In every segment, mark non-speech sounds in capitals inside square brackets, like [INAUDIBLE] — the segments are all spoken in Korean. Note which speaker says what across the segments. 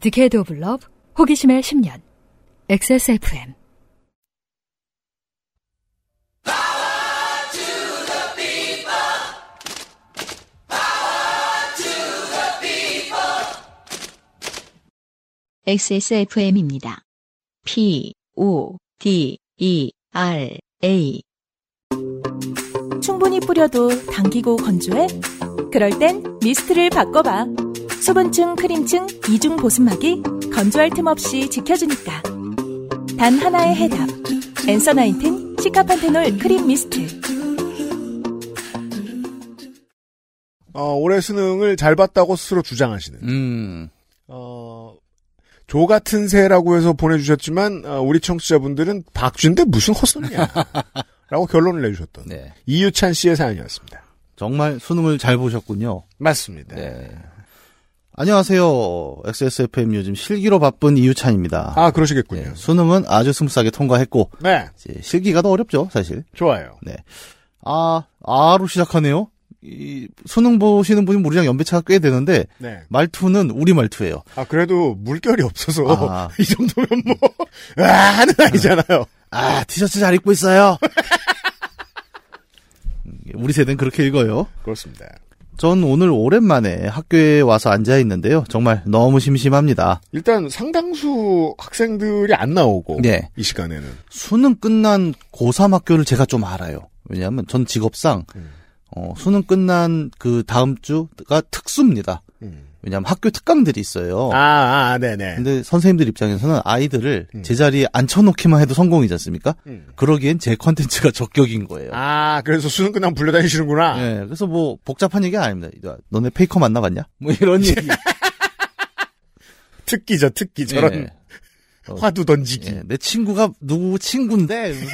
Speaker 1: 디케이드 오브 러브 호기심의 10년 XSFM
Speaker 2: XSFM입니다. P, O, D, E, R, A.
Speaker 3: 충분히 뿌려도 당기고 건조해? 그럴 땐 미스트를 바꿔봐. 수분층, 크림층, 이중 보습막이 건조할 틈 없이 지켜주니까. 단 하나의 해답. 엔서 나인틴 시카판테놀 크림 미스트.
Speaker 4: 어, 올해 수능을 잘 봤다고 스스로 주장하시는
Speaker 5: 음.
Speaker 4: 어, 조 같은 새라고 해서 보내주셨지만 어, 우리 청취자분들은 박쥐인데 무슨 헛소리냐 [LAUGHS] 라고 결론을 내주셨던
Speaker 5: 네.
Speaker 4: 이유찬 씨의 사연이었습니다.
Speaker 5: 정말 수능을 잘 보셨군요.
Speaker 4: 맞습니다.
Speaker 5: 네. 안녕하세요. XSFM 요즘 실기로 바쁜 이유찬입니다.
Speaker 4: 아 그러시겠군요.
Speaker 5: 네, 수능은 아주 smooth하게 통과했고
Speaker 4: 네,
Speaker 5: 실기가 더 어렵죠, 사실.
Speaker 4: 좋아요.
Speaker 5: 네. 아, 아로 시작하네요. 이 수능 보시는 분이 우리랑 연배차가 꽤 되는데
Speaker 4: 네.
Speaker 5: 말투는 우리 말투예요.
Speaker 4: 아 그래도 물결이 없어서
Speaker 5: 아. [LAUGHS]
Speaker 4: 이 정도면 뭐 아, 하는 아니잖아요.
Speaker 5: 아, 티셔츠 잘 입고 있어요. [LAUGHS] 우리 세대는 그렇게 읽어요.
Speaker 4: 그렇습니다.
Speaker 5: 전 오늘 오랜만에 학교에 와서 앉아 있는데요. 정말 너무 심심합니다.
Speaker 4: 일단 상당수 학생들이 안 나오고
Speaker 5: 네.
Speaker 4: 이 시간에는
Speaker 5: 수능 끝난 고3 학교를 제가 좀 알아요. 왜냐하면 전 직업상
Speaker 4: 음.
Speaker 5: 어, 수능 끝난 그 다음 주가 특수입니다.
Speaker 4: 음.
Speaker 5: 왜냐하면 학교 특강들이 있어요.
Speaker 4: 아, 아, 네네.
Speaker 5: 근데 선생님들 입장에서는 아이들을
Speaker 4: 음.
Speaker 5: 제자리에 앉혀놓기만 해도 성공이지 않습니까?
Speaker 4: 음.
Speaker 5: 그러기엔 제 컨텐츠가 적격인 거예요.
Speaker 4: 아, 그래서 수능 끝나면 불려다니시는구나.
Speaker 5: 예, 그래서 뭐 복잡한 얘기가 아닙니다. 야, 너네 페이커 만나봤냐? 뭐 이런 얘기. [LAUGHS]
Speaker 4: 특기죠, 특기. 저런
Speaker 5: 예. 어,
Speaker 4: 화두 던지기.
Speaker 5: 예, 내 친구가 누구 친구인데 [LAUGHS]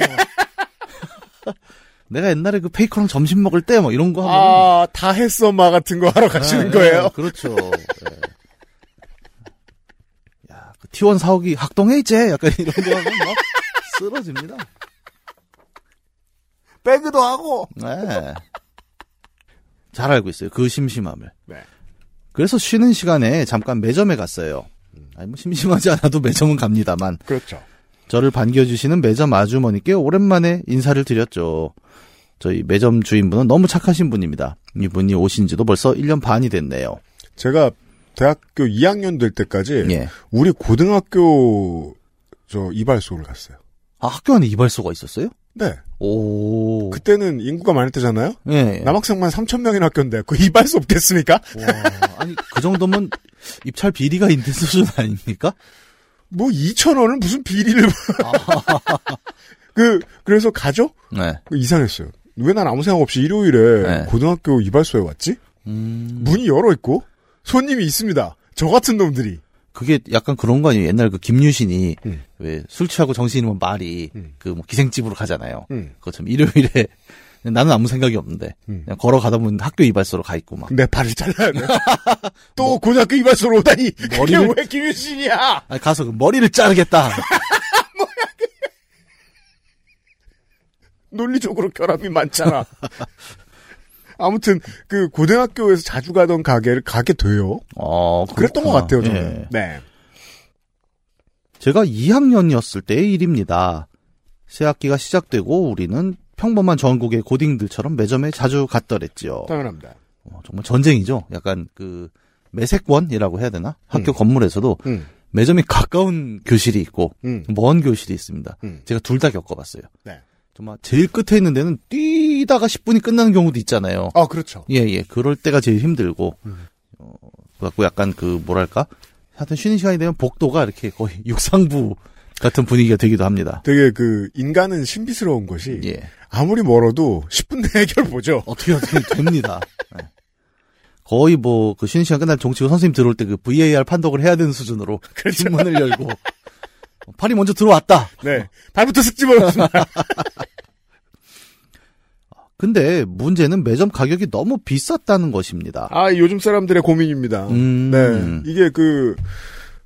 Speaker 5: 내가 옛날에 그 페이커랑 점심 먹을 때 뭐 이런 거 하면
Speaker 4: 아, 다 했어, 마 같은 거 하러 가시는 거예요?
Speaker 5: 그렇죠. 예. 야, 그 T1 사옥이 학동에 있지? 약간 이런 거 하면 막 쓰러집니다.
Speaker 4: 배그도 하고.
Speaker 5: 네. 잘 알고 있어요. 그 심심함을.
Speaker 4: 네.
Speaker 5: 그래서 쉬는 시간에 잠깐 매점에 갔어요. 아니, 뭐 심심하지 않아도 매점은 갑니다만.
Speaker 4: 그렇죠.
Speaker 5: 저를 반겨주시는 매점 아주머니께 오랜만에 인사를 드렸죠. 저희 매점 주인분은 너무 착하신 분입니다. 이분이 오신 지도 벌써 1년 반이 됐네요.
Speaker 4: 제가 대학교 2학년 될 때까지
Speaker 5: 예.
Speaker 4: 우리 고등학교 저 이발소를 갔어요.
Speaker 5: 아, 학교 안에 이발소가 있었어요?
Speaker 4: 네.
Speaker 5: 오.
Speaker 4: 그때는 인구가 많을 때잖아요?
Speaker 5: 예.
Speaker 4: 남학생만 3,000명인 학교인데 그 이발소 없겠습니까?
Speaker 5: 와, 아니, 그 정도면 입찰 비리가 있는 수준 아닙니까?
Speaker 4: 뭐 2,000원을 무슨 비리를 [LAUGHS] 그 그래서 가죠?
Speaker 5: 네.
Speaker 4: 이상했어요. 왜 난 아무 생각 없이 일요일에
Speaker 5: 네.
Speaker 4: 고등학교 이발소에 왔지?
Speaker 5: 음,
Speaker 4: 문이 열어 있고 손님이 있습니다. 저 같은 놈들이.
Speaker 5: 그게 약간 그런 거 아니에요? 옛날 그 김유신이
Speaker 4: 음.
Speaker 5: 왜술 취하고 정신이 면 말이
Speaker 4: 음.
Speaker 5: 그뭐 기생집으로 가잖아요.
Speaker 4: 음.
Speaker 5: 그것처럼 일요일에 나는 아무 생각이 없는데
Speaker 4: 음.
Speaker 5: 그냥 걸어가다 보면 학교 이발소로 가 있고 막.
Speaker 4: 내 발을 잘라야 돼. [LAUGHS] 또 고등학교 이발소로 오다니.
Speaker 5: 뭐. 머리를-
Speaker 4: 왜 김유신이야?
Speaker 5: 아니, 가서 그 머리를 자르겠다. [LAUGHS]
Speaker 4: 논리적으로 결함이 많잖아. [LAUGHS] 아무튼 그 고등학교에서 자주 가던 가게를 가게 돼요.
Speaker 5: 어,
Speaker 4: 그랬던 것. 같아요, 저는.
Speaker 5: 예.
Speaker 4: 네.
Speaker 5: 제가 2학년이었을 때의 일입니다. 새 학기가 시작되고 우리는 평범한 전국의 고딩들처럼 매점에 자주 갔더랬지요.
Speaker 4: 당연합니다.
Speaker 5: 어, 정말 전쟁이죠. 약간 그 매색원이라고 해야 되나? 학교
Speaker 4: 음.
Speaker 5: 건물에서도
Speaker 4: 음,
Speaker 5: 매점이 가까운 교실이 있고
Speaker 4: 음,
Speaker 5: 먼 교실이 있습니다.
Speaker 4: 음.
Speaker 5: 제가 둘 다 겪어봤어요.
Speaker 4: 네.
Speaker 5: 정말 제일 끝에 있는 데는 뛰다가 10분이 끝나는 경우도 있잖아요.
Speaker 4: 아, 그렇죠.
Speaker 5: 예, 예. 그럴 때가 제일 힘들고,
Speaker 4: 음.
Speaker 5: 어, 그래갖고 약간 그, 뭐랄까? 하여튼 쉬는 시간이 되면 복도가 이렇게 거의 [LAUGHS] 육상부 같은 분위기가 되기도 합니다.
Speaker 4: 되게 그 인간은 신비스러운 것이
Speaker 5: 예.
Speaker 4: 아무리 멀어도 10분 내에 해결 보죠. [LAUGHS]
Speaker 5: 어떻게 어떻게 됩니다. 예. 거의 뭐, 그 쉬는 시간 끝날 종치고 선생님 들어올 때 그 VAR 판독을 해야 되는 수준으로 [LAUGHS] 뒷문을 열고, 어, 팔이 먼저 들어왔다.
Speaker 4: 네. 발부터 쓱 집어넣습니다. [LAUGHS]
Speaker 5: 근데 문제는 매점 가격이 너무 비쌌다는 것입니다.
Speaker 4: 아, 요즘 사람들의 고민입니다.
Speaker 5: 음.
Speaker 4: 네. 이게 그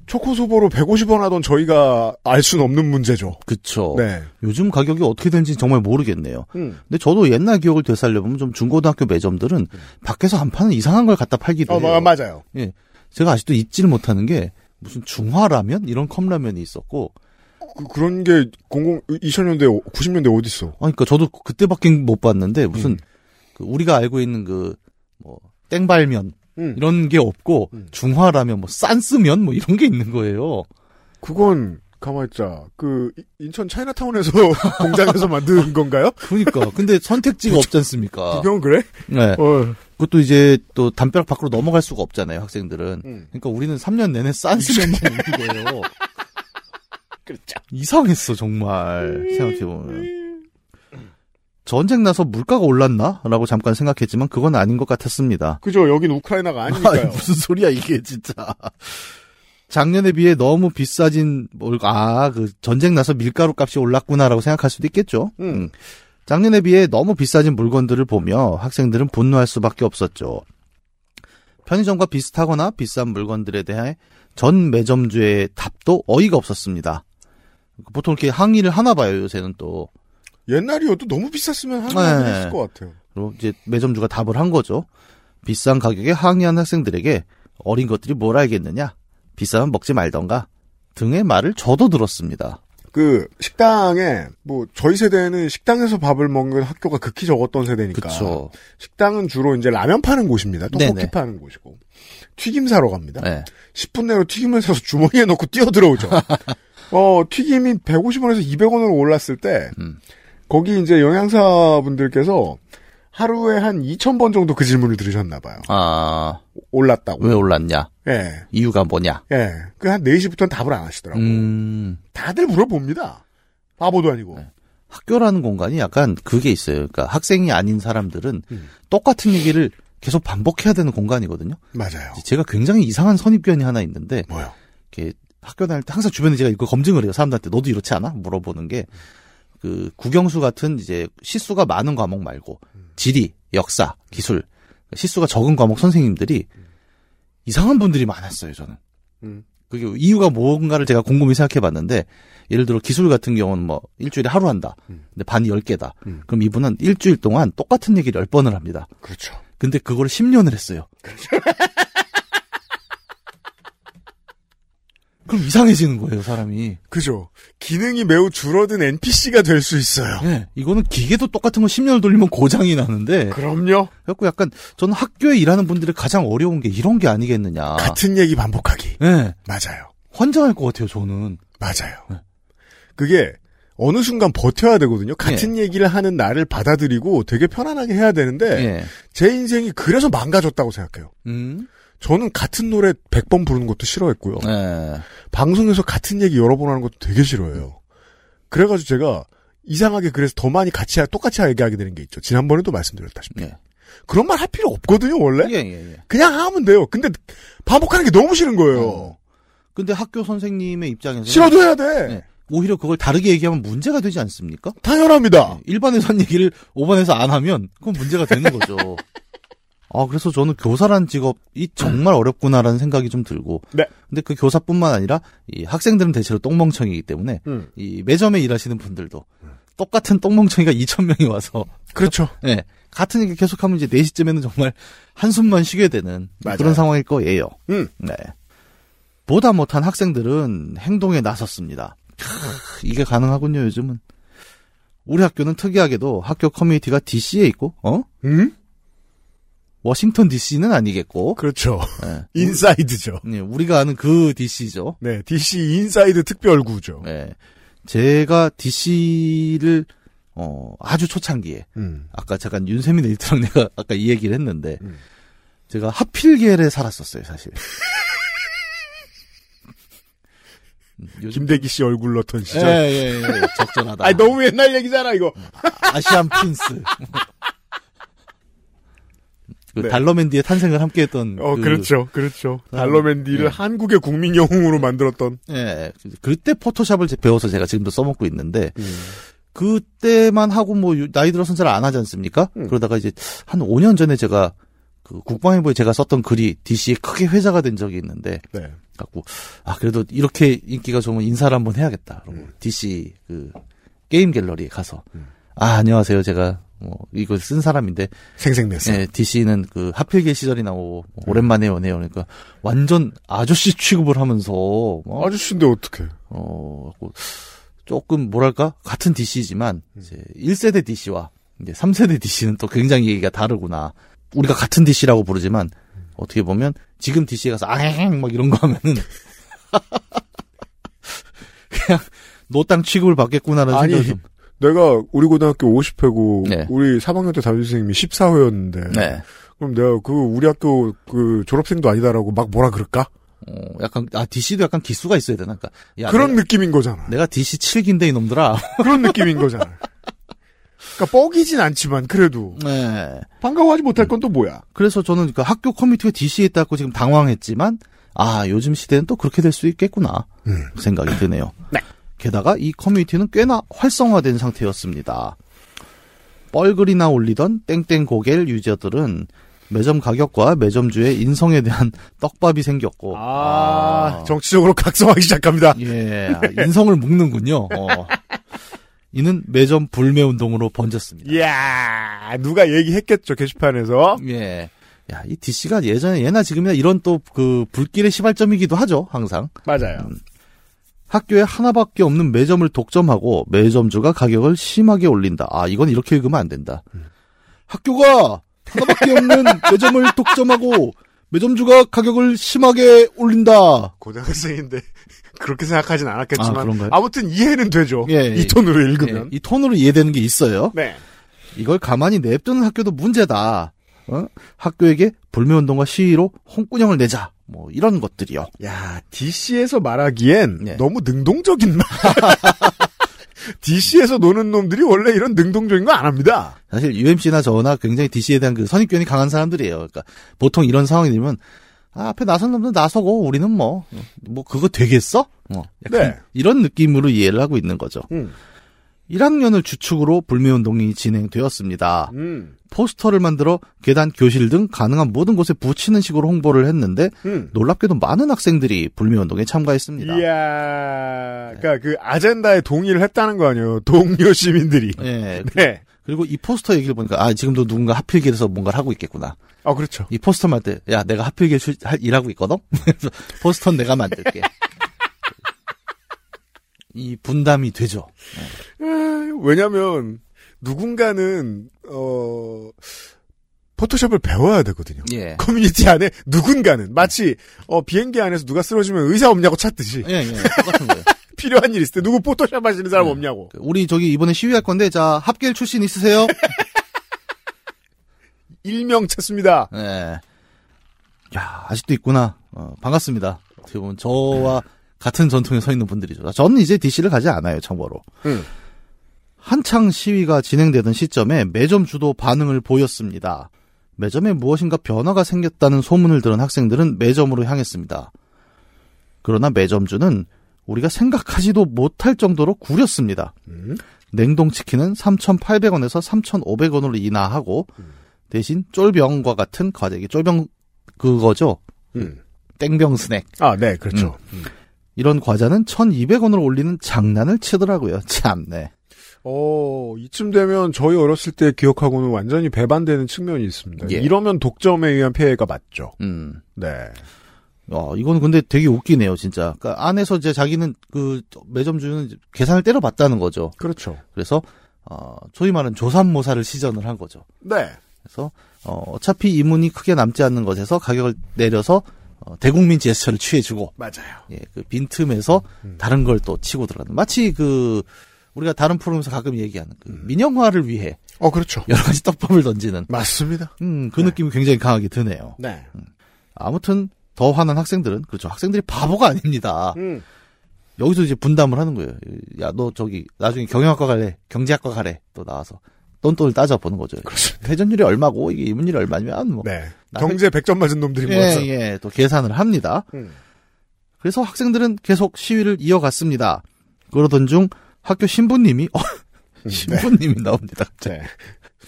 Speaker 4: 초코소보로 150원 하던 저희가 알 수는 없는 문제죠.
Speaker 5: 그쵸.
Speaker 4: 네.
Speaker 5: 요즘 가격이 어떻게 되는지 정말 모르겠네요.
Speaker 4: 음.
Speaker 5: 근데 저도 옛날 기억을 되살려보면 좀 중고등학교 매점들은 밖에서 한 판은 이상한 걸 갖다 팔기도
Speaker 4: 어,
Speaker 5: 해요.
Speaker 4: 마- 맞아요.
Speaker 5: 예. 제가 아직도 잊지를 못하는 게 무슨 중화라면 이런 컵라면이 있었고
Speaker 4: 그, 런게 00, 2000년대, 90년대 어딨어?
Speaker 5: 아니, 그러니까 저도 그때밖에 못 봤는데 무슨
Speaker 4: 음.
Speaker 5: 그 우리가 알고 있는 그 뭐 땡발면
Speaker 4: 음.
Speaker 5: 이런 게 없고
Speaker 4: 음.
Speaker 5: 중화라면 뭐 싼스면 뭐 이런 게 있는 거예요.
Speaker 4: 그건, 가만있자. 그, 이- 인천 차이나타운에서 [LAUGHS] 공장에서 만든 건가요?
Speaker 5: 그러니까 근데 선택지가 없지 않습니까?
Speaker 4: 구경 그래?
Speaker 5: 네.
Speaker 4: 어.
Speaker 5: 그것도 이제 또 담벼락 밖으로 넘어갈 수가 없잖아요, 학생들은.
Speaker 4: 음.
Speaker 5: 그러니까 우리는 3년 내내 싼스면만 먹는 [LAUGHS] 거예요.
Speaker 4: 그렇죠.
Speaker 5: 이상했어, 정말. 생각해 보면. 전쟁 나서 물가가 올랐나? 라고 잠깐 생각했지만 그건 아닌 것 같았습니다.
Speaker 4: 그죠. 여긴 우크라이나가 아니니까요.
Speaker 5: 아니, 무슨 소리야, 이게 진짜. 작년에 비해 너무 비싸진, 뭘, 아, 그, 전쟁 나서 밀가루 값이 올랐구나라고 생각할 수도 있겠죠.
Speaker 4: 음.
Speaker 5: 작년에 비해 너무 비싸진 물건들을 보며 학생들은 분노할 수밖에 없었죠. 편의점과 비슷하거나 비싼 물건들에 대해 전 매점주의 답도 어이가 없었습니다. 보통 이렇게 항의를 하나 봐요, 요새는 또.
Speaker 4: 옛날이어도 너무 비쌌으면 하는
Speaker 5: 네.
Speaker 4: 건 했을 것 같아요.
Speaker 5: 그리고 이제 매점주가 답을 한 거죠. 비싼 가격에 항의한 학생들에게 어린 것들이 뭘 알겠느냐? 비싸면 먹지 말던가. 등의 말을 저도 들었습니다.
Speaker 4: 그, 식당에, 뭐, 저희 세대는 식당에서 밥을 먹는 학교가 극히 적었던 세대니까.
Speaker 5: 그쵸.
Speaker 4: 식당은 주로 이제 라면 파는 곳입니다. 떡볶이
Speaker 5: 네네.
Speaker 4: 파는 곳이고. 튀김 사러 갑니다.
Speaker 5: 네.
Speaker 4: 10분 내로 튀김을 사서 주머니에 넣고 뛰어 들어오죠. [LAUGHS] 어, 튀김이 150원에서 200원으로 올랐을 때,
Speaker 5: 음.
Speaker 4: 거기 이제 영양사 분들께서 하루에 한 2,000번 정도 그 질문을 들으셨나봐요.
Speaker 5: 아,
Speaker 4: 올랐다고.
Speaker 5: 왜 올랐냐?
Speaker 4: 예.
Speaker 5: 이유가 뭐냐?
Speaker 4: 예. 그 한 4시부터는 답을 안 하시더라고요.
Speaker 5: 음,
Speaker 4: 다들 물어봅니다. 바보도 아니고.
Speaker 5: 네. 학교라는 공간이 약간 그게 있어요. 그러니까 학생이 아닌 사람들은
Speaker 4: 음.
Speaker 5: 똑같은 얘기를 계속 반복해야 되는 공간이거든요.
Speaker 4: 맞아요.
Speaker 5: 제가 굉장히 이상한 선입견이 하나 있는데
Speaker 4: 뭐요?
Speaker 5: 이렇게 학교 다닐 때 항상 주변에 제가 이거 검증을 해요. 사람들한테 너도 이렇지 않아? 물어보는 게 그 국영수 같은 이제 시수가 많은 과목 말고 지리, 역사, 기술 시수가 적은 과목 선생님들이 이상한 분들이 많았어요. 저는.
Speaker 4: 음.
Speaker 5: 그게 이유가 뭔가를 제가 곰곰이 생각해 봤는데 예를 들어 기술 같은 경우는 뭐 일주일에 하루 한다.
Speaker 4: 음.
Speaker 5: 근데 반이 10개다.
Speaker 4: 음.
Speaker 5: 그럼 이분은 일주일 동안 똑같은 얘기를 10번을 합니다.
Speaker 4: 그렇죠.
Speaker 5: 근데 그걸 10년을 했어요. 그 [LAUGHS] 럼 이상해지는 거예요, 사람이.
Speaker 4: 그죠. 기능이 매우 줄어든 NPC가 될 수 있어요.
Speaker 5: 예, 이거는 기계도 똑같은 거 10년을 돌리면 고장이 나는데.
Speaker 4: 그럼요.
Speaker 5: 그래갖고 약간, 저는 학교에 일하는 분들이 가장 어려운 게 이런 게 아니겠느냐.
Speaker 4: 같은 얘기 반복하기.
Speaker 5: 예,
Speaker 4: 맞아요.
Speaker 5: 환장할 것 같아요, 저는.
Speaker 4: 맞아요.
Speaker 5: 네.
Speaker 4: 그게 어느 순간 버텨야 되거든요. 같은 얘기를 하는 나를 받아들이고 되게 편안하게 해야 되는데
Speaker 5: 예.
Speaker 4: 제 인생이 그래서 망가졌다고 생각해요.
Speaker 5: 음.
Speaker 4: 저는 같은 노래 100번 부르는 것도 싫어했고요.
Speaker 5: 예.
Speaker 4: 방송에서 같은 얘기 여러 번 하는 것도 되게 싫어해요. 그래가지고 제가 이상하게 그래서 더 많이 같이 하- 똑같이 얘기하게 되는 게 있죠. 지난번에도 말씀드렸다시피.
Speaker 5: 예.
Speaker 4: 그런 말 할 필요 없거든요, 원래.
Speaker 5: 예, 예, 예.
Speaker 4: 그냥 하면 돼요. 근데 반복하는 게 너무 싫은 거예요.
Speaker 5: 어. 근데 학교 선생님의 입장에서
Speaker 4: 싫어도 해야 돼.
Speaker 5: 네. 오히려 그걸 다르게 얘기하면 문제가 되지 않습니까?
Speaker 4: 당연합니다.
Speaker 5: 일반에서 한 얘기를 5반에서 안 하면 그건 문제가 되는 거죠. [LAUGHS] 아, 그래서 저는 교사란 직업이 정말 어렵구나라는 생각이 좀 들고.
Speaker 4: 네.
Speaker 5: 근데 그 교사뿐만 아니라 이 학생들은 대체로 똥멍청이기 때문에
Speaker 4: 음.
Speaker 5: 이 매점에 일하시는 분들도 똑같은 똥멍청이가 2,000명이 와서
Speaker 4: 그렇죠.
Speaker 5: 예. [LAUGHS] 같은 얘기 계속하면 이제 4시쯤에는 정말 한숨만 쉬게 되는
Speaker 4: 맞아요.
Speaker 5: 그런 상황일 거예요.
Speaker 4: 음.
Speaker 5: 네. 보다 못한 학생들은 행동에 나섰습니다. 크, 이게 가능하군요, 요즘은. 우리 학교는 특이하게도 학교 커뮤니티가 DC에 있고, 어?
Speaker 4: 음?
Speaker 5: 워싱턴 DC는 아니겠고,
Speaker 4: 그렇죠.
Speaker 5: 예. [LAUGHS]
Speaker 4: 인사이드죠.
Speaker 5: 네, 우리가 아는 그 DC죠.
Speaker 4: 네, DC 인사이드 특별구죠.
Speaker 5: 예. 제가 DC를, 어, 아주 초창기에,
Speaker 4: 음.
Speaker 5: 아까 잠깐 윤세민 에디터랑 [LAUGHS] 내가 아까 이 얘기를 했는데,
Speaker 4: 음.
Speaker 5: 제가 합필갤에 살았었어요, 사실. 음, [LAUGHS]
Speaker 4: 김대기 씨 얼굴 넣던
Speaker 5: 예,
Speaker 4: 시절.
Speaker 5: 예, 예, 적절하다.
Speaker 4: 아, 너무 옛날 얘기잖아, 이거.
Speaker 5: 아시안 프린스. 그
Speaker 4: 네.
Speaker 5: 달러맨디의 탄생을 함께했던.
Speaker 4: 어,
Speaker 5: 그,
Speaker 4: 그, 렇죠 그렇죠.
Speaker 5: 그
Speaker 4: 달러맨디를
Speaker 5: 네.
Speaker 4: 한국의 국민 영웅으로 만들었던.
Speaker 5: 예, 그때 포토샵을 제- 배워서 제가 지금도 써먹고 있는데
Speaker 4: 음.
Speaker 5: 그때만 하고 뭐 요- 나이 들어서는 잘 안 하지 않습니까?
Speaker 4: 음.
Speaker 5: 그러다가 이제 한 5년 전에 제가 그 국방위부에 제가 썼던 글이 DC에 크게 회자가 된 적이 있는데
Speaker 4: 네.
Speaker 5: 갖고 아 그래도 이렇게 인기가 좋으면 인사를 한번 해야겠다. 그러고
Speaker 4: 음.
Speaker 5: DC 그 게임 갤러리에 가서
Speaker 4: 음.
Speaker 5: 아 안녕하세요 제가 뭐 이걸 쓴 사람인데
Speaker 4: 생생냈어.
Speaker 5: 예, DC는 그 하필계 시절이 나오고 오랜만에 오네요. 그러니까 완전 아저씨 취급을 하면서 뭐,
Speaker 4: 아저씨인데 어떡해.
Speaker 5: 어뭐 조금 뭐랄까 같은 DC지만 이제 1세대 DC와 이제 3세대 DC는 또 굉장히 얘기가 다르구나. 우리가 같은 DC라고 부르지만 어떻게 보면 지금 DC에 가서 아행 막 이런 거 하면은 [LAUGHS] 그냥 노땅 취급을 받겠구나라는 생각이 좀.
Speaker 4: 내가 우리 고등학교 50회고
Speaker 5: 네.
Speaker 4: 우리 3학년 때 담임선생님이 14회였는데
Speaker 5: 네.
Speaker 4: 그럼 내가 그 우리 학교 그 졸업생도 아니다라고 막 뭐라 그럴까?
Speaker 5: 어, 약간 아 DC도 약간 기수가 있어야 되나? 그러니까 야,
Speaker 4: 그런
Speaker 5: 내가,
Speaker 4: 느낌인 거잖아.
Speaker 5: 내가 DC 7기인데 이놈들아. [LAUGHS]
Speaker 4: 그런 느낌인 거잖아. 그러니까 뻐기진 않지만 그래도
Speaker 5: 네.
Speaker 4: 반가워하지 못할 건 또 뭐야?
Speaker 5: 그래서 저는 그 학교 커뮤니티가 DC에 있다고 지금 당황했지만 아 요즘 시대는 또 그렇게 될 수 있겠구나
Speaker 4: 음.
Speaker 5: 생각이 드네요.
Speaker 4: 네.
Speaker 5: 게다가 이 커뮤니티는 꽤나 활성화된 상태였습니다. 뻘글이나 올리던 땡땡 고갤 유저들은 매점 가격과 매점주의 인성에 대한 [LAUGHS] 떡밥이 생겼고
Speaker 4: 아, 정치적으로 각성하기 시작합니다.
Speaker 5: 예 아, 인성을 묶는군요. 어. 이는 매점 불매 운동으로 번졌습니다.
Speaker 4: 이야, 누가 얘기했겠죠, 게시판에서.
Speaker 5: 예. 야, 이 DC가 예전에 예나 지금이나 이런 또 그 불길의 시발점이기도 하죠, 항상.
Speaker 4: 맞아요.
Speaker 5: 학교에 하나밖에 없는 매점을 독점하고 매점주가 가격을 심하게 올린다. 아, 이건 이렇게 읽으면 안 된다. 학교가 하나밖에 없는 [LAUGHS] 매점을 독점하고 매점주가 가격을 심하게 올린다.
Speaker 4: 고등학생인데, [LAUGHS] 그렇게 생각하진 않았겠지만.
Speaker 5: 아, 그런가요?
Speaker 4: 아무튼 이해는 되죠.
Speaker 5: 예,
Speaker 4: 이
Speaker 5: 예.
Speaker 4: 톤으로
Speaker 5: 예,
Speaker 4: 읽으면.
Speaker 5: 이 톤으로 이해되는 게 있어요.
Speaker 4: 네.
Speaker 5: 이걸 가만히 냅두는 학교도 문제다. 어? 학교에게 불매운동과 시위로 홍군형을 내자. 뭐 이런 것들이요.
Speaker 4: 야, DC에서 말하기엔
Speaker 5: 네.
Speaker 4: 너무 능동적인 말. [LAUGHS] DC에서 노는 놈들이 원래 이런 능동적인 거 안 합니다.
Speaker 5: 사실 UMC나 저나 굉장히 DC에 대한 그 선입견이 강한 사람들이에요. 그러니까 보통 이런 상황이 되면 아, 앞에 나선 놈들 나서고 우리는 뭐뭐 그거 되겠어? 어, 약간
Speaker 4: 네.
Speaker 5: 이런 느낌으로 이해를 하고 있는 거죠.
Speaker 4: 음.
Speaker 5: 1학년을 주축으로 불매운동이 진행되었습니다.
Speaker 4: 음.
Speaker 5: 포스터를 만들어 계단, 교실 등 가능한 모든 곳에 붙이는 식으로 홍보를 했는데
Speaker 4: 음.
Speaker 5: 놀랍게도 많은 학생들이 불매운동에 참가했습니다.
Speaker 4: 이야, 그니까 그 아젠다에 동의를 했다는 거 아니에요. 동료 시민들이.
Speaker 5: 예. [LAUGHS]
Speaker 4: 네.
Speaker 5: 그리고 이 포스터 얘기를 보니까 아 지금도 누군가 하필길에서 뭔가를 하고 있겠구나.
Speaker 4: 아, 그렇죠.
Speaker 5: 이 포스터 만들 때, 야, 내가 합필갤 출- 일하고 있거든? [LAUGHS] 포스터는 내가 만들게. 이 분담이 되죠.
Speaker 4: 왜냐면, 누군가는, 어, 포토샵을 배워야 되거든요.
Speaker 5: 예.
Speaker 4: 커뮤니티 안에 누군가는 마치 어, 비행기 안에서 누가 쓰러지면 의사 없냐고 찾듯이
Speaker 5: 예, 예. 똑같은 거예요. [LAUGHS]
Speaker 4: 필요한 일 있을 때 누구 포토샵 하시는 사람
Speaker 5: 네.
Speaker 4: 없냐고.
Speaker 5: 우리 저기 이번에 시위할 건데, 자, 합갤 출신 있으세요? [LAUGHS]
Speaker 4: 일명 찾습니다.
Speaker 5: 예. 야, 아직도 있구나. 어, 반갑습니다. 어떻게 보면 저와 같은 전통에 서 있는 분들이죠. 저는 이제 DC를 가지 않아요, 참고로.
Speaker 4: 음.
Speaker 5: 한창 시위가 진행되던 시점에 매점 주도 반응을 보였습니다. 매점에 무엇인가 변화가 생겼다는 소문을 들은 학생들은 매점으로 향했습니다. 그러나 매점주는 우리가 생각하지도 못할 정도로 구렸습니다.
Speaker 4: 음.
Speaker 5: 냉동치킨은 3,800원에서 3,500원으로 인하하고 대신 쫄병과 같은 과자, 이게 쫄병 그거죠.
Speaker 4: 음.
Speaker 5: 땡병 스낵.
Speaker 4: 아, 네, 그렇죠.
Speaker 5: 이런 과자는 1,200원으로 올리는 장난을 치더라고요. 참, 네.
Speaker 4: 어, 이쯤 되면 저희 어렸을 때 기억하고는 완전히 배반되는 측면이 있습니다.
Speaker 5: 예.
Speaker 4: 이러면 독점에 의한 피해가 맞죠.
Speaker 5: 음.
Speaker 4: 네.
Speaker 5: 어, 이건 근데 되게 웃기네요, 진짜. 그러니까 안에서 이제 자기는 그 매점 주는 이제 계산을 때려봤다는 거죠.
Speaker 4: 그렇죠.
Speaker 5: 그래서 어, 소위 말하는 조삼모사를 시전을 한 거죠.
Speaker 4: 네.
Speaker 5: 그래서 어, 어차피 이문이 크게 남지 않는 것에서 가격을 내려서 어, 대국민 제스처를 취해주고
Speaker 4: 맞아요.
Speaker 5: 예, 그 빈틈에서 다른 걸 또 치고 들어가는 마치 그 우리가 다른 프로그램에서 가끔 얘기하는 그 민영화를 위해
Speaker 4: 어, 그렇죠.
Speaker 5: 여러 가지 떡밥을 던지는
Speaker 4: 맞습니다.
Speaker 5: 음, 그 느낌이 굉장히 강하게 드네요.
Speaker 4: 네.
Speaker 5: 아무튼 더 화난 학생들은 그렇죠. 학생들이 바보가 아닙니다.
Speaker 4: 음.
Speaker 5: 여기서 이제 분담을 하는 거예요. 야, 너 저기 나중에 경영학과 갈래, 경제학과 갈래 또 나와서 똔똔을 따져보는 거죠. 회전율이 얼마고 이게 이문율이 얼마면 뭐
Speaker 4: 네.
Speaker 5: 나
Speaker 4: 경제 100점 맞은 놈들이
Speaker 5: 예,
Speaker 4: 모여서.
Speaker 5: 예, 또 계산을 합니다.
Speaker 4: 음.
Speaker 5: 그래서 학생들은 계속 시위를 이어갔습니다. 그러던 중 학교 신부님이 어, 신부님이 나옵니다.
Speaker 4: 네.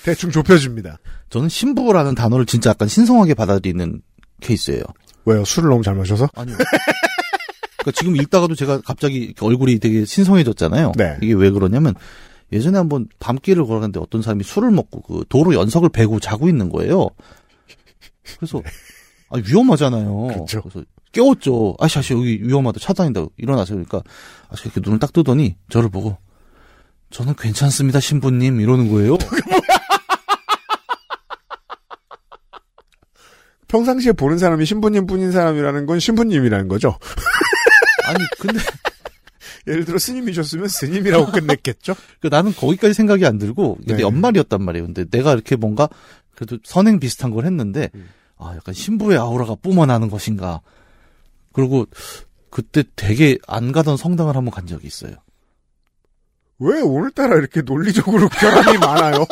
Speaker 4: 대충 좁혀집니다.
Speaker 5: 저는 신부라는 단어를 진짜 약간 신성하게 받아들이는 케이스예요.
Speaker 4: 왜요? 술을 너무 잘 마셔서?
Speaker 5: 아니요. 그러니까 지금 읽다가도 제가 갑자기 얼굴이 되게 신성해졌잖아요.
Speaker 4: 네.
Speaker 5: 이게 왜 그러냐면 예전에 한번 밤길을 걸어갔는데 어떤 사람이 술을 먹고 그 도로 연석을 베고 자고 있는 거예요. 그래서 아 위험하잖아요.
Speaker 4: 그렇죠.
Speaker 5: 그래서 깨웠죠. 아씨 아씨 여기 위험하다 차 다닌다 일어나세요. 그러니까 아씨 이렇게 눈을 딱 뜨더니 저를 보고 저는 괜찮습니다 신부님 이러는 거예요. [LAUGHS]
Speaker 4: 평상시에 보는 사람이 신부님 뿐인 사람이라는 건 신부님이라는 거죠.
Speaker 5: 아니 근데
Speaker 4: 예를 들어 스님이셨으면 스님이라고 끝냈겠죠. [LAUGHS]
Speaker 5: 그 나는 거기까지 생각이 안 들고 근데
Speaker 4: 네.
Speaker 5: 연말이었단 말이에요. 근데 내가 이렇게 뭔가 그래도 선행 비슷한 걸 했는데
Speaker 4: 음.
Speaker 5: 아 약간 신부의 아우라가 뿜어나는 것인가. 그리고 그때 되게 안 가던 성당을 한번 간 적이 있어요.
Speaker 4: 왜 오늘따라 이렇게 논리적으로 결함이 [LAUGHS] 많아요?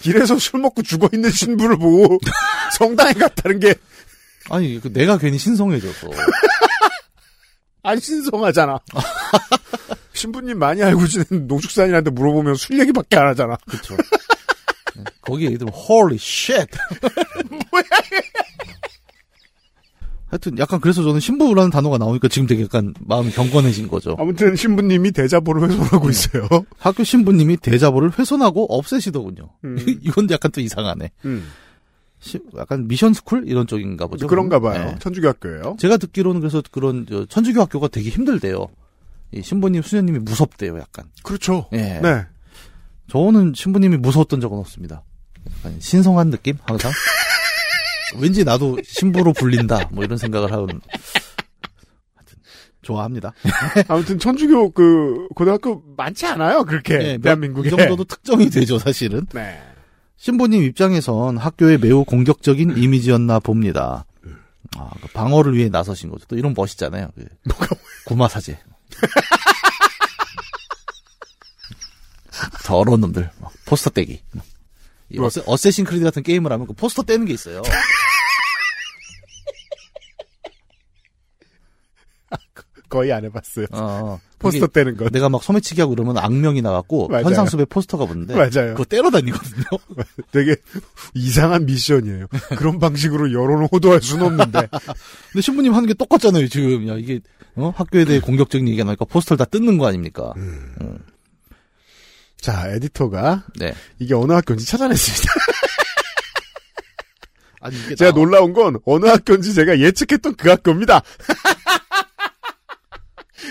Speaker 4: 길에서 술 먹고 죽어 있는 신부를 보고 [LAUGHS] 성당에 갔다는 게
Speaker 5: 아니 그 내가 괜히 신성해져서
Speaker 4: 안 신성하잖아. [LAUGHS] 신부님 많이 알고 지낸 농축산인한테 물어보면 술 얘기밖에 안 하잖아.
Speaker 5: 그쵸. 네, 예를 들면 holy shit. [LAUGHS]
Speaker 4: 뭐야?
Speaker 5: 하여튼 약간 그래서 저는 신부라는 단어가 나오니까 지금 되게 약간 마음이 경건해진 거죠.
Speaker 4: 아무튼 신부님이 대자보를 훼손하고 있어요.
Speaker 5: 학교 신부님이 대자보를 훼손하고 없애시더군요.
Speaker 4: 음. [LAUGHS]
Speaker 5: 이건 약간 또 이상하네.
Speaker 4: 음,
Speaker 5: 시- 약간 미션 스쿨 이런 쪽인가 보죠.
Speaker 4: 그런가 봐요.
Speaker 5: 네.
Speaker 4: 천주교 학교예요.
Speaker 5: 제가 듣기로는 그래서 그런 저 천주교 학교가 되게 힘들대요. 이 신부님 수녀님이 무섭대요, 약간.
Speaker 4: 그렇죠.
Speaker 5: 예.
Speaker 4: 네.
Speaker 5: 저는 신부님이 무서웠던 적은 없습니다. 약간 신성한 느낌 항상. [LAUGHS] 왠지 나도 신부로 불린다 뭐 이런 생각을 하는. 하여튼 좋아합니다. [LAUGHS]
Speaker 4: 아무튼 천주교 그 고등학교 많지 않아요. 그렇게
Speaker 5: 예, 몇-
Speaker 4: 대한민국에.
Speaker 5: 이 정도도 특정이 되죠, 사실은.
Speaker 4: 네.
Speaker 5: 신부님 입장에선 학교에 매우 공격적인 이미지였나 봅니다. 아, 그 방어를 위해 나서신 거죠. 또 이런 멋있잖아요. 그 구마사제. [LAUGHS] 더러운 놈들. 막 포스터 떼기. 이
Speaker 4: 뭐-
Speaker 5: 어세, Assassin Creed 같은 게임을 하면 그 포스터 떼는 게 있어요.
Speaker 4: 거의 안 해봤어요.
Speaker 5: 어, [LAUGHS]
Speaker 4: 포스터
Speaker 5: 그게
Speaker 4: 떼는 건.
Speaker 5: 내가 막 소매치기 하고 그러면 악명이 나갖고
Speaker 4: 맞아요.
Speaker 5: 현상수배 포스터가 붙는데
Speaker 4: 맞아요.
Speaker 5: 그거 떼러 다니거든요. [LAUGHS]
Speaker 4: 되게 이상한 미션이에요. 그런 방식으로 여론을 호도할 수는 없는데. [LAUGHS]
Speaker 5: 근데 신부님 하는 게 똑같잖아요, 지금. 야, 이게, 어? 학교에 대해 공격적인 얘기가 나니까 포스터를 다 뜯는 거 아닙니까?
Speaker 4: 자, 에디터가
Speaker 5: 네.
Speaker 4: 이게 어느 학교인지 찾아냈습니다.
Speaker 5: 아니, 이게.
Speaker 4: 제가
Speaker 5: 나-
Speaker 4: 놀라운 건 어느 학교인지 제가 예측했던 그 학교입니다.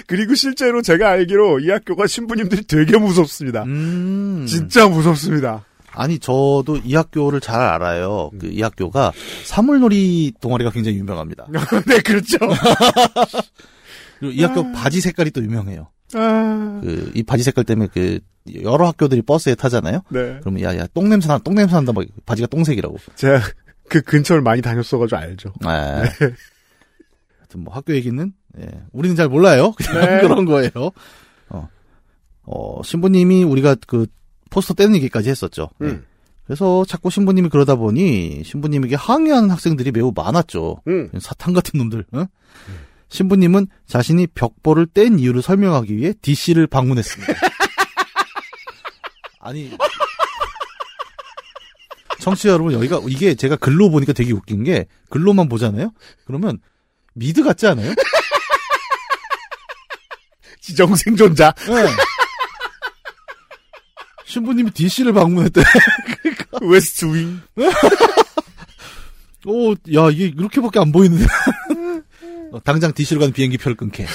Speaker 4: 그리고 실제로 제가 알기로 이 학교가 신부님들이 되게 무섭습니다.
Speaker 5: 음.
Speaker 4: 진짜 무섭습니다.
Speaker 5: 아니, 저도 이 학교를 잘 알아요. 그, 이 학교가 사물놀이 동아리가 굉장히 유명합니다. [LAUGHS]
Speaker 4: 네, 그렇죠. [LAUGHS]
Speaker 5: 그리고 이 학교 바지 색깔이 또 유명해요.
Speaker 4: 아,
Speaker 5: 그, 이 바지 색깔 때문에 그, 여러 학교들이 버스에 타잖아요?
Speaker 4: 네.
Speaker 5: 그러면 야, 야, 똥 냄새 나, 똥 냄새 난다, 막, 바지가 똥색이라고.
Speaker 4: 제가 그 근처를 많이 다녔어가지고 알죠.
Speaker 5: 아. 하여튼 뭐 학교 얘기는 예, 우리는 잘 몰라요. [LAUGHS] 그냥
Speaker 4: 네.
Speaker 5: 그런 거예요. 어. 어, 신부님이 우리가 그 포스터 떼는 얘기까지 했었죠. 예.
Speaker 4: 음.
Speaker 5: 그래서 자꾸 신부님이 그러다 보니 신부님에게 항의하는 학생들이 매우 많았죠.
Speaker 4: 음.
Speaker 5: 사탄 같은 놈들. 어? 신부님은 자신이 벽보를 뗀 이유를 설명하기 위해 DC를 방문했습니다. [LAUGHS] 아니 청취자 여러분 여기가 이게 제가 글로 보니까 되게 웃긴 게 글로만 보잖아요. 그러면 미드 같지 않아요? [LAUGHS]
Speaker 4: 지정생존자.
Speaker 5: 네. 신부님이 DC를 방문했대. [LAUGHS]
Speaker 4: West Wing. [LAUGHS]
Speaker 5: 오, 야 이게 이렇게밖에 안 보이는데. 어, 당장 DC로 가는 비행기 표를 끊게.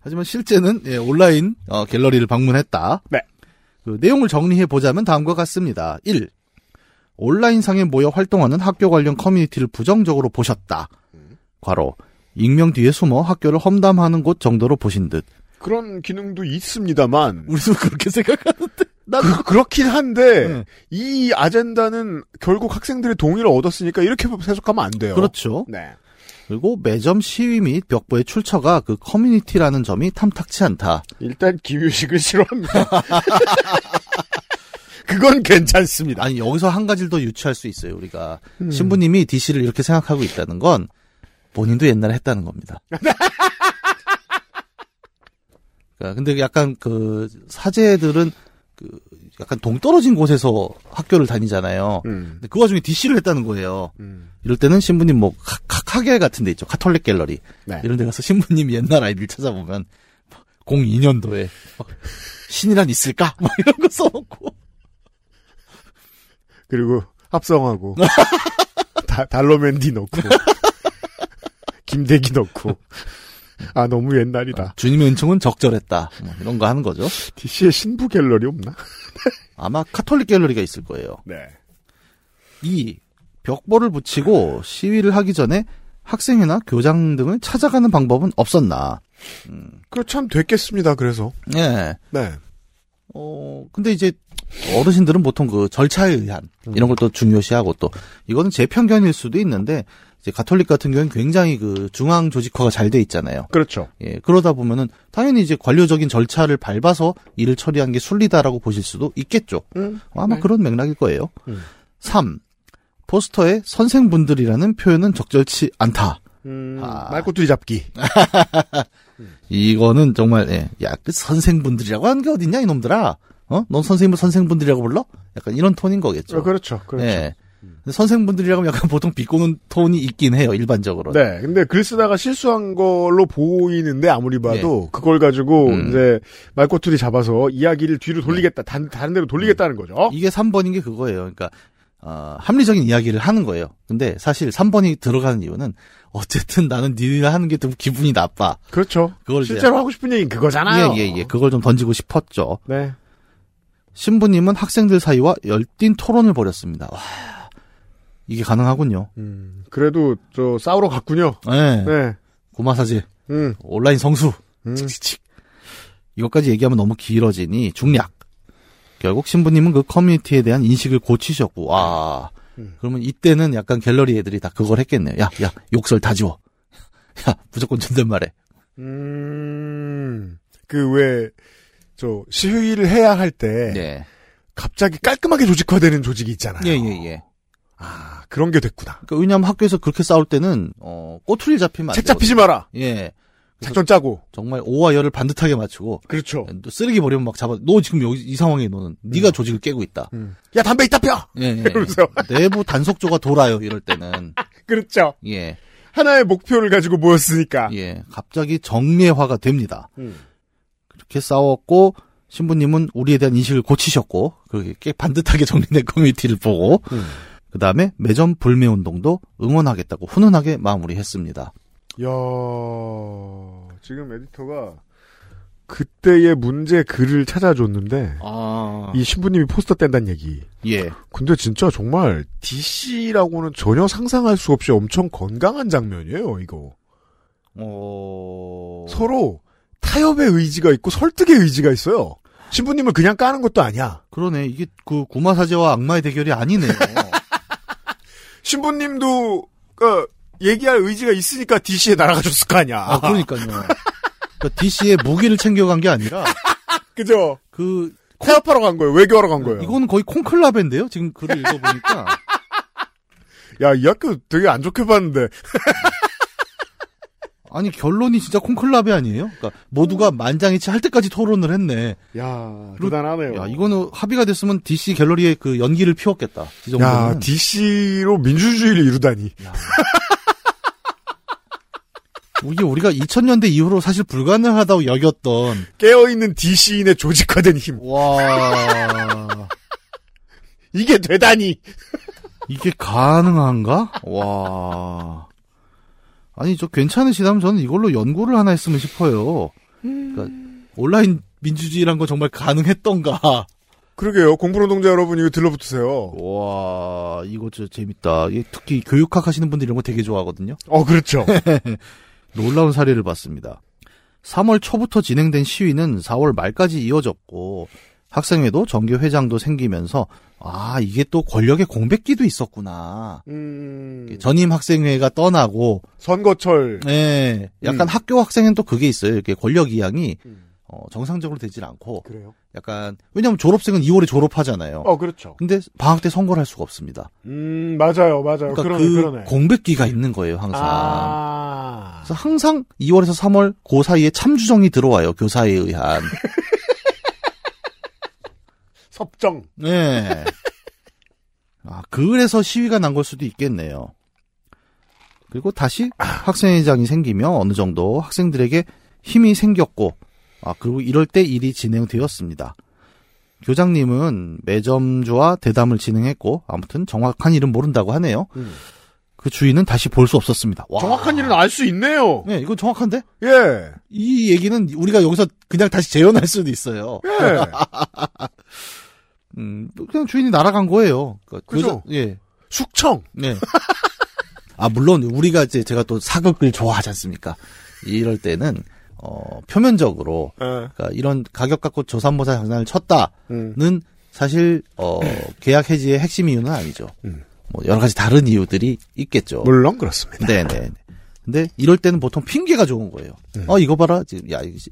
Speaker 5: 하지만 실제는 예, 온라인 어, 갤러리를 방문했다.
Speaker 4: 네.
Speaker 5: 그 내용을 정리해 보자면 다음과 같습니다. 1. 온라인상에 모여 활동하는 학교 관련 커뮤니티를 부정적으로 보셨다. 과로 익명 뒤에 숨어 학교를 험담하는 곳 정도로 보신 듯.
Speaker 4: 그런 기능도 있습니다만.
Speaker 5: 우리도 그렇게 생각하는데. 나도
Speaker 4: 그, 그렇긴 한데,
Speaker 5: 네.
Speaker 4: 이 아젠다는 결국 학생들의 동의를 얻었으니까 이렇게 해석하면 안 돼요.
Speaker 5: 그렇죠.
Speaker 4: 네.
Speaker 5: 그리고 매점 시위 및 벽보의 출처가 그 커뮤니티라는 점이 탐탁치 않다.
Speaker 4: 일단 김유식을 싫어합니다. [LAUGHS] 그건 괜찮습니다.
Speaker 5: 아니 여기서 한 가지를 더 유추할 수 있어요. 우리가
Speaker 4: 음.
Speaker 5: 신부님이 DC를 이렇게 생각하고 있다는 건 본인도 옛날에 했다는 겁니다. [LAUGHS] 그러니까 근데 약간 그 사제들은 그 약간 동떨어진 곳에서 학교를 다니잖아요.
Speaker 4: 음.
Speaker 5: 근데 그 와중에 DC를 했다는 거예요.
Speaker 4: 음.
Speaker 5: 이럴 때는 신부님 뭐 카, 카, 카게 같은 데 있죠. 카톨릭 갤러리.
Speaker 4: 네.
Speaker 5: 이런 데 가서 신부님 옛날 아이들 찾아보면 02년도에 신이란 있을까? 막 이런 거 써놓고
Speaker 4: 그리고 합성하고 [LAUGHS] 다, 달러맨디 넣고 [LAUGHS] 김대기 넣고 아 너무 옛날이다.
Speaker 5: 주님의 은총은 적절했다. 뭐 이런 거 하는 거죠.
Speaker 4: DC에 신부 갤러리 없나? [LAUGHS]
Speaker 5: 아마 카톨릭 갤러리가 있을 거예요.
Speaker 4: 네.
Speaker 5: 2. 벽보를 붙이고 시위를 하기 전에 학생회나 교장 등을 찾아가는 방법은 없었나.
Speaker 4: 그거 참 됐겠습니다. 그래서
Speaker 5: 예.
Speaker 4: 네.
Speaker 5: 어, 근데 이제 어르신들은 보통 그 절차에 의한 이런 걸 또 중요시하고 또 이거는 제 편견일 수도 있는데 이제 가톨릭 같은 경우는 굉장히 그 중앙 조직화가 잘 돼 있잖아요.
Speaker 4: 그렇죠.
Speaker 5: 예, 그러다 보면은 당연히 이제 관료적인 절차를 밟아서 일을 처리한 게 순리다라고 보실 수도 있겠죠.
Speaker 4: 음.
Speaker 5: 아마
Speaker 4: 네.
Speaker 5: 그런 맥락일 거예요.
Speaker 4: 음.
Speaker 5: 3. 포스터에 선생분들이라는 표현은 적절치 않다.
Speaker 4: 음,
Speaker 5: 아.
Speaker 4: 말꼬투리 잡기. [LAUGHS]
Speaker 5: 이거는 정말 예, 야, 그 선생분들이라고 하는 게 어딨냐 이놈들아. 어? 넌 선생님을 선생분들이라고 불러? 약간 이런 톤인 거겠죠.
Speaker 4: 어, 그렇죠. 그렇죠.
Speaker 5: 예. 근데 선생분들이라고 하면 약간 보통 비꼬는 톤이 있긴 해요, 일반적으로.
Speaker 4: 네, 근데 글 쓰다가 실수한 걸로 보이는데 아무리 봐도 그걸 가지고
Speaker 5: 예. 음.
Speaker 4: 이제 말꼬투리 잡아서 이야기를 뒤로 돌리겠다, 단, 다른 데로 돌리겠다는 거죠.
Speaker 5: 이게 3번인 게 그거예요. 그러니까 어, 합리적인 이야기를 하는 거예요. 근데 사실 3번이 들어가는 이유는 어쨌든 나는 니네가 하는 게 좀 기분이 나빠.
Speaker 4: 그렇죠.
Speaker 5: 그걸
Speaker 4: 실제로 하고 싶은 얘기는 그거잖아요.
Speaker 5: 예, 예, 예. 그걸 좀 던지고 싶었죠.
Speaker 4: 네.
Speaker 5: 신부님은 학생들 사이와 열띤 토론을 벌였습니다. 와, 이게 가능하군요.
Speaker 4: 음, 그래도 저 싸우러 갔군요.
Speaker 5: 네.
Speaker 4: 네.
Speaker 5: 고마사지.
Speaker 4: 음,
Speaker 5: 온라인 성수.
Speaker 4: 음.
Speaker 5: 칙칙칙. 이것까지 얘기하면 너무 길어지니 중략. 결국 신부님은 그 커뮤니티에 대한 인식을 고치셨고, 와.
Speaker 4: 음.
Speaker 5: 그러면 이때는 약간 갤러리 애들이 다 그걸 했겠네요. 야, 야, 욕설 다 지워. 야, 무조건 존댓말해.
Speaker 4: 음, 그 왜, 저, 시위를 해야 할 때,
Speaker 5: 네.
Speaker 4: 갑자기 깔끔하게 조직화되는 조직이 있잖아요.
Speaker 5: 예, 예, 예.
Speaker 4: 아, 그런 게 됐구나.
Speaker 5: 그러니까 왜냐하면 학교에서 그렇게 싸울 때는, 어, 꼬투리 잡히면
Speaker 4: 안책 잡히지 마라.
Speaker 5: 예.
Speaker 4: 작전 짜고.
Speaker 5: 정말 오와 열을 반듯하게 맞추고,
Speaker 4: 그렇죠.
Speaker 5: 또 쓰레기 버리면 막 잡아, 너 지금 여기 이 상황에 너는, 네가 조직을 깨고 있다.
Speaker 4: 음. 야, 담배 이따 펴!
Speaker 5: 예, 예.
Speaker 4: 이러면서. [LAUGHS]
Speaker 5: 내부 단속조가 돌아요, 이럴 때는. [LAUGHS]
Speaker 4: 그렇죠.
Speaker 5: 예.
Speaker 4: 하나의 목표를 가지고 모였으니까.
Speaker 5: 예, 갑자기 정례화가 됩니다.
Speaker 4: 음.
Speaker 5: 그렇게 싸웠고 신부님은 우리에 대한 인식을 고치셨고 그렇게 반듯하게 정리된 [LAUGHS] 커뮤니티를 보고
Speaker 4: 음.
Speaker 5: 그 다음에 매점 불매 운동도 응원하겠다고 훈훈하게 마무리했습니다.
Speaker 4: 야 지금 에디터가 그때의 문제 글을 찾아줬는데
Speaker 5: 아,
Speaker 4: 이 신부님이 포스터 뗀다는 얘기.
Speaker 5: 예,
Speaker 4: 근데 진짜 정말 DC라고는 전혀 상상할 수 없이 엄청 건강한 장면이에요. 이거
Speaker 5: 어,
Speaker 4: 서로 타협의 의지가 있고 설득의 의지가 있어요. 신부님을 그냥 까는 것도 아니야.
Speaker 5: 그러네 이게 그 구마사제와 악마의 대결이 아니네요. [LAUGHS]
Speaker 4: 신부님도 그 얘기할 의지가 있으니까 DC에 날아가셨을 거 아니야.
Speaker 5: 아, 그러니까요. 그러니까 DC의 무기를 챙겨간 게 아니라 [LAUGHS]
Speaker 4: 그죠?
Speaker 5: 그
Speaker 4: 타협하러 간 거예요. 외교하러 간 거예요.
Speaker 5: 이거는 거의 콩클라베인데요. 지금 글을 읽어보니까 [LAUGHS]
Speaker 4: 야, 이 학교 되게 안 좋게 봤는데.
Speaker 5: 아니 결론이 진짜 콩클라베 아니에요? 그러니까 모두가 만장일치 할 때까지 토론을 했네.
Speaker 4: 야, 대단하네요.
Speaker 5: 야 이거는 합의가 됐으면 DC 갤러리에 그 연기를 피웠겠다. 이
Speaker 4: 야. DC로 민주주의를 이루다니.
Speaker 5: 이게 우리가 2000년대 이후로 사실 불가능하다고 여겼던
Speaker 4: 깨어있는 DC인의 조직화된 힘.
Speaker 5: 와
Speaker 4: 이게 되다니.
Speaker 5: 이게 가능한가? 와 아니 저 괜찮으시다면 저는 이걸로 연구를 하나 했으면 싶어요. 그러니까 온라인 민주주의란 건 정말 가능했던가?
Speaker 4: 그러게요. 공부노동자 여러분 이거 들러붙으세요.
Speaker 5: 와 이거 진짜 재밌다. 특히 교육학 하시는 분들 이런 거 되게 좋아하거든요.
Speaker 4: 어, 그렇죠. [LAUGHS]
Speaker 5: 놀라운 사례를 봤습니다. 3월 초부터 진행된 시위는 4월 말까지 이어졌고 학생회도 정교 회장도 생기면서 아 이게 또 권력의 공백기도 있었구나.
Speaker 4: 음,
Speaker 5: 전임 학생회가 떠나고
Speaker 4: 선거철.
Speaker 5: 예, 약간
Speaker 4: 음.
Speaker 5: 학교 학생은 또 그게 있어요. 이렇게 권력 이양이
Speaker 4: 음.
Speaker 5: 어, 정상적으로 되질 않고
Speaker 4: 그래요?
Speaker 5: 약간 왜냐하면 졸업생은 2월에 졸업하잖아요.
Speaker 4: 어, 그렇죠.
Speaker 5: 근데 방학 때 선거를 할 수가 없습니다.
Speaker 4: 음, 맞아요, 맞아요.
Speaker 5: 그러니까
Speaker 4: 그러네,
Speaker 5: 그
Speaker 4: 그러네.
Speaker 5: 공백기가 있는 거예요, 항상.
Speaker 4: 아.
Speaker 5: 그래서 항상 2월에서 3월 그 사이에 참주정이 들어와요. 교사에 의한. [LAUGHS]
Speaker 4: 섭정.
Speaker 5: 네. 아, 그래서 시위가 난 걸 수도 있겠네요. 그리고 다시 학생회장이 생기며 어느 정도 학생들에게 힘이 생겼고, 아, 그리고 이럴 때 일이 진행되었습니다. 교장님은 매점주와 대담을 진행했고, 아무튼 정확한 일은 모른다고 하네요.
Speaker 4: 음.
Speaker 5: 그 주인은 다시 볼 수 없었습니다. 와.
Speaker 4: 정확한 일은 알 수 있네요.
Speaker 5: 네, 이건 정확한데?
Speaker 4: 예.
Speaker 5: 이 얘기는 우리가 여기서 그냥 다시 재현할 수도 있어요.
Speaker 4: 예. [LAUGHS]
Speaker 5: 음, 그냥 주인이 날아간 거예요. 그러니까
Speaker 4: 그죠?
Speaker 5: 교장- 예.
Speaker 4: 숙청.
Speaker 5: 네. [LAUGHS] 아, 물론 우리가 이제 제가 또 사극을 좋아하지 않습니까? 이럴 때는 어, 표면적으로
Speaker 4: 예.
Speaker 5: 그러니까 이런 가격 갖고 조삼모사 장난을 쳤다는
Speaker 4: 음.
Speaker 5: 사실 어, [CLEARS THROAT] 계약 해지의 핵심 이유는 아니죠.
Speaker 4: 음.
Speaker 5: 뭐 여러 가지 다른 이유들이 있겠죠.
Speaker 4: 물론 그렇습니다.
Speaker 5: 네, 네. 근데 이럴 때는 보통 핑계가 좋은 거예요.
Speaker 4: 음.
Speaker 5: 어, 이거 봐라. 지금 야, 이거 시-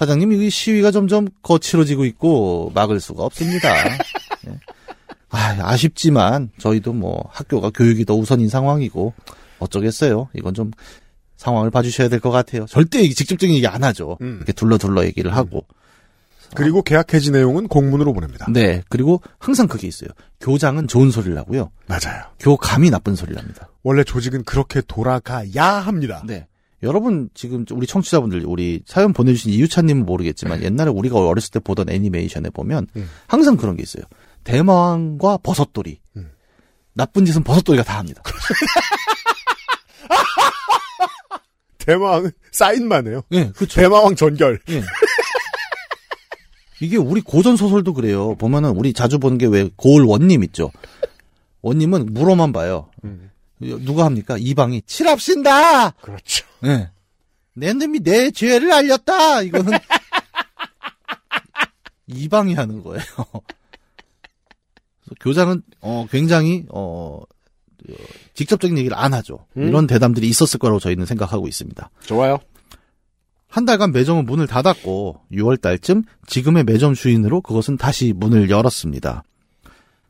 Speaker 5: 사장님, 이 시위가 점점 거칠어지고 있고 막을 수가 없습니다. [LAUGHS] 예. 아, 아쉽지만 저희도 뭐 학교가 교육이 더 우선인 상황이고 어쩌겠어요. 이건 좀 상황을 봐주셔야 될 것 같아요. 절대 직접적인 얘기 안 하죠.
Speaker 4: 음.
Speaker 5: 이렇게 둘러 둘러 얘기를 하고.
Speaker 4: 그리고 계약 해지 내용은 공문으로 보냅니다.
Speaker 5: 네. 그리고 항상 그게 있어요. 교장은 좋은 소리를 하고요.
Speaker 4: 맞아요.
Speaker 5: 교감이 나쁜 소리를 합니다.
Speaker 4: 원래 조직은 그렇게 돌아가야 합니다.
Speaker 5: 네. 여러분 지금 우리 청취자분들 우리 사연 보내주신 이유찬님은 모르겠지만 옛날에 우리가 어렸을 때 보던 애니메이션에 보면
Speaker 4: 음.
Speaker 5: 항상 그런 게 있어요. 대마왕과 버섯돌이.
Speaker 4: 음.
Speaker 5: 나쁜 짓은 버섯돌이가 다 합니다. [LAUGHS]
Speaker 4: 대마왕은 사인만 해요.
Speaker 5: 예, 그렇죠.
Speaker 4: 대마왕 전결.
Speaker 5: 예. 이게 우리 고전 소설도 그래요. 보면은 우리 자주 보는 게 왜 고을 원님 있죠. 원님은 물어만 봐요.
Speaker 4: 음.
Speaker 5: 누가 합니까? 이방이 칠합신다.
Speaker 4: 그렇죠.
Speaker 5: 예. 내 놈이 내 죄를 알렸다. 이거는 이방이 하는 거예요. 교장은 어 굉장히 어 어, 직접적인 얘기를 안 하죠.
Speaker 4: 음.
Speaker 5: 이런 대담들이 있었을 거라고 저희는 생각하고 있습니다.
Speaker 4: 좋아요.
Speaker 5: 한 달간 매점은 문을 닫았고 6월 달쯤 지금의 매점 주인으로 그것은 다시 문을 열었습니다.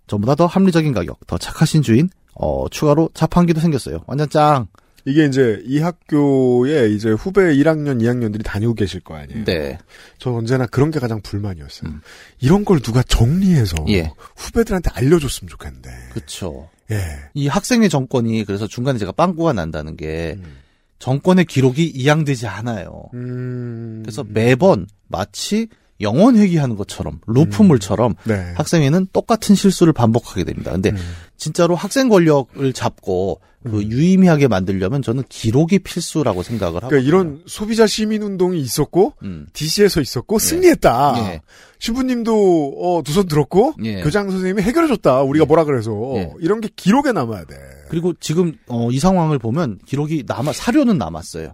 Speaker 5: 전보다 더 합리적인 가격, 더 착하신 주인, 어 추가로 자판기도 생겼어요. 완전 짱.
Speaker 4: 이게 이제 이 학교에 이제 후배 1학년, 2학년들이 다니고 계실 거 아니에요.
Speaker 5: 네.
Speaker 4: 저 언제나 그런 게 가장 불만이었어요.
Speaker 5: 음.
Speaker 4: 이런 걸 누가 정리해서
Speaker 5: 예.
Speaker 4: 후배들한테 알려줬으면 좋겠는데.
Speaker 5: 그렇죠.
Speaker 4: 예.
Speaker 5: 이 학생의 정권이 그래서 중간에 제가 빵꾸가 난다는 게
Speaker 4: 음.
Speaker 5: 정권의 기록이 이양되지 않아요.
Speaker 4: 음.
Speaker 5: 그래서 매번 마치 영원 회귀하는 것처럼 루프물처럼
Speaker 4: 네.
Speaker 5: 학생회는 똑같은 실수를 반복하게 됩니다. 근데
Speaker 4: 음.
Speaker 5: 진짜로 학생 권력을 잡고 그 유의미하게 만들려면 저는 기록이 필수라고 생각을 하고
Speaker 4: 그러니까 이런 소비자 시민 운동이 있었고
Speaker 5: 음.
Speaker 4: DC에서 있었고 승리했다.
Speaker 5: 예.
Speaker 4: 신부님도 어, 두 손 들었고
Speaker 5: 예.
Speaker 4: 교장 선생님이 해결해 줬다. 우리가 뭐라 그래서
Speaker 5: 예.
Speaker 4: 이런 게 기록에 남아야 돼.
Speaker 5: 그리고 지금 어, 이 상황을 보면 기록이 남아 사료는 남았어요.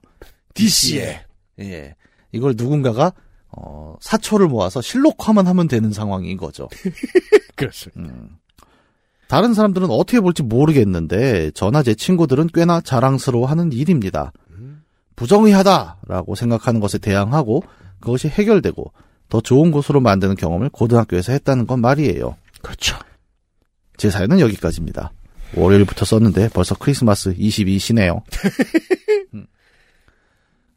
Speaker 4: DC에
Speaker 5: 예. 이걸 누군가가 어, 사초를 모아서 실록화만 하면 되는 상황인 거죠. [LAUGHS]
Speaker 4: 그렇습니다.
Speaker 5: 음. 다른 사람들은 어떻게 볼지 모르겠는데 저나 제 친구들은 꽤나 자랑스러워하는 일입니다. 부정의하다라고 생각하는 것에 대항하고 그것이 해결되고 더 좋은 곳으로 만드는 경험을 고등학교에서 했다는 건 말이에요.
Speaker 4: 그렇죠.
Speaker 5: 제 사연은 여기까지입니다. 월요일부터 썼는데 벌써 크리스마스 22시네요. [LAUGHS] 음.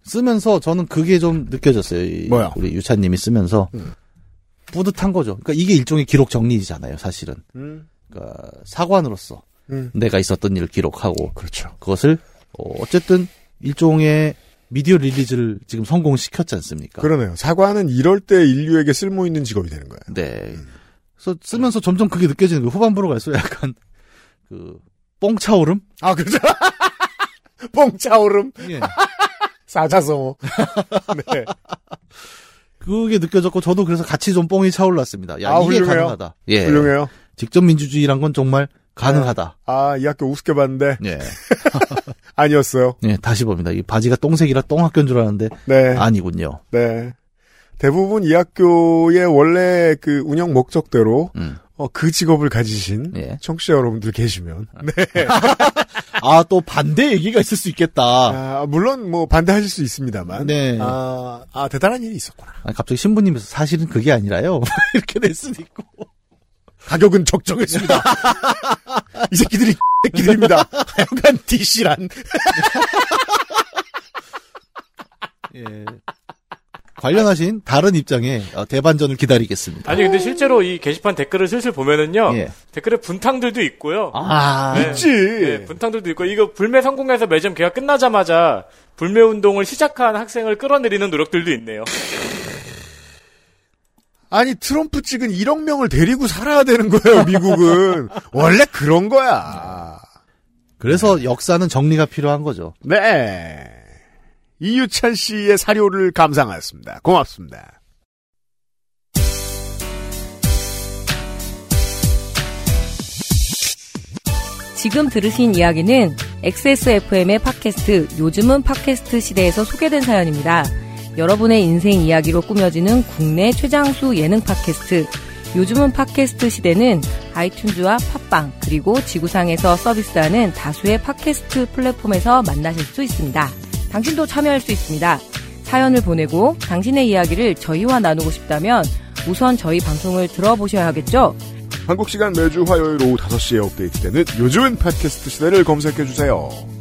Speaker 5: 쓰면서 저는 그게 좀 느껴졌어요. 이
Speaker 4: 뭐야?
Speaker 5: 우리 유찬님이 쓰면서
Speaker 4: 음.
Speaker 5: 뿌듯한 거죠. 그러니까 이게 일종의 기록 정리잖아요, 사실은.
Speaker 4: 음.
Speaker 5: 그러니까 사관으로서
Speaker 4: 음.
Speaker 5: 내가 있었던 일을 기록하고
Speaker 4: 그렇죠.
Speaker 5: 그것을 어, 어쨌든 일종의 미디어 릴리즈를 지금 성공시켰지 않습니까?
Speaker 4: 그러네요. 사과는 이럴 때 인류에게 쓸모 있는 직업이 되는 거예요.
Speaker 5: 네. 그래서 쓰면서 점점 그게 느껴지는 거예요. 후반부로 갈수록 약간 그 뽕차오름?
Speaker 4: 아, 그렇죠. [LAUGHS] 뽕차오름
Speaker 5: 예. [LAUGHS]
Speaker 4: 사자성어. [LAUGHS] 네.
Speaker 5: 그게 느껴졌고 저도 그래서 같이 좀 뽕이 차올랐습니다. 야
Speaker 4: 아,
Speaker 5: 이게
Speaker 4: 훌륭해요.
Speaker 5: 가능하다. 예.
Speaker 4: 훌륭해요.
Speaker 5: 직접 민주주의란 건 정말 가능하다.
Speaker 4: 아, 이 학교 우습게 봤는데
Speaker 5: 예. [LAUGHS]
Speaker 4: 아니었어요.
Speaker 5: 예, 다시 봅니다. 이 바지가 똥색이라 똥학교인 줄 알았는데
Speaker 4: 네.
Speaker 5: 아니군요.
Speaker 4: 네. 대부분 이 학교의 원래 그 운영 목적대로
Speaker 5: 음.
Speaker 4: 어, 그 직업을 가지신
Speaker 5: 예.
Speaker 4: 청취자 여러분들 계시면 네. [LAUGHS]
Speaker 5: 아, 또 반대 얘기가 있을 수 있겠다.
Speaker 4: 아, 물론 뭐 반대하실 수 있습니다만
Speaker 5: 네.
Speaker 4: 아, 아 대단한 일이 있었구나.
Speaker 5: 아니, 갑자기 신부님께서 사실은 그게 아니라요. [LAUGHS] 이렇게 될 수도 있고.
Speaker 4: 가격은 적정했습니다. [LAUGHS] 이 새끼들이 [LAUGHS] 새끼들입니다. 하여간 DC란
Speaker 5: 예. 관련하신 다른 입장의 어, 대반전을 기다리겠습니다.
Speaker 6: 아니 근데 실제로 이 게시판 댓글을 슬슬 보면은요.
Speaker 5: 예.
Speaker 6: 댓글에 분탕들도 있고요.
Speaker 5: 아,
Speaker 6: 네.
Speaker 4: 있지.
Speaker 6: 네, 분탕들도 있고 이거 불매 성공해서 매점 개가 끝나자마자 불매 운동을 시작한 학생을 끌어내리는 노력들도 있네요.
Speaker 4: 아니 트럼프 찍은 1억 명을 데리고 살아야 되는 거예요. 미국은 [LAUGHS] 원래 그런 거야.
Speaker 5: 그래서 역사는 정리가 필요한 거죠.
Speaker 4: 네. 이유찬 씨의 사료를 감상하였습니다. 고맙습니다.
Speaker 7: 지금 들으신 이야기는 XSFM의 팟캐스트 요즘은 팟캐스트 시대에서 소개된 사연입니다. 여러분의 인생 이야기로 꾸며지는 국내 최장수 예능 팟캐스트 요즘은 팟캐스트 시대는 아이튠즈와 팟빵 그리고 지구상에서 서비스하는 다수의 팟캐스트 플랫폼에서 만나실 수 있습니다. 당신도 참여할 수 있습니다. 사연을 보내고 당신의 이야기를 저희와 나누고 싶다면 우선 저희 방송을 들어보셔야 하겠죠?
Speaker 4: 한국 시간 매주 화요일 오후 5시에 업데이트되는 요즘은 팟캐스트 시대를 검색해주세요.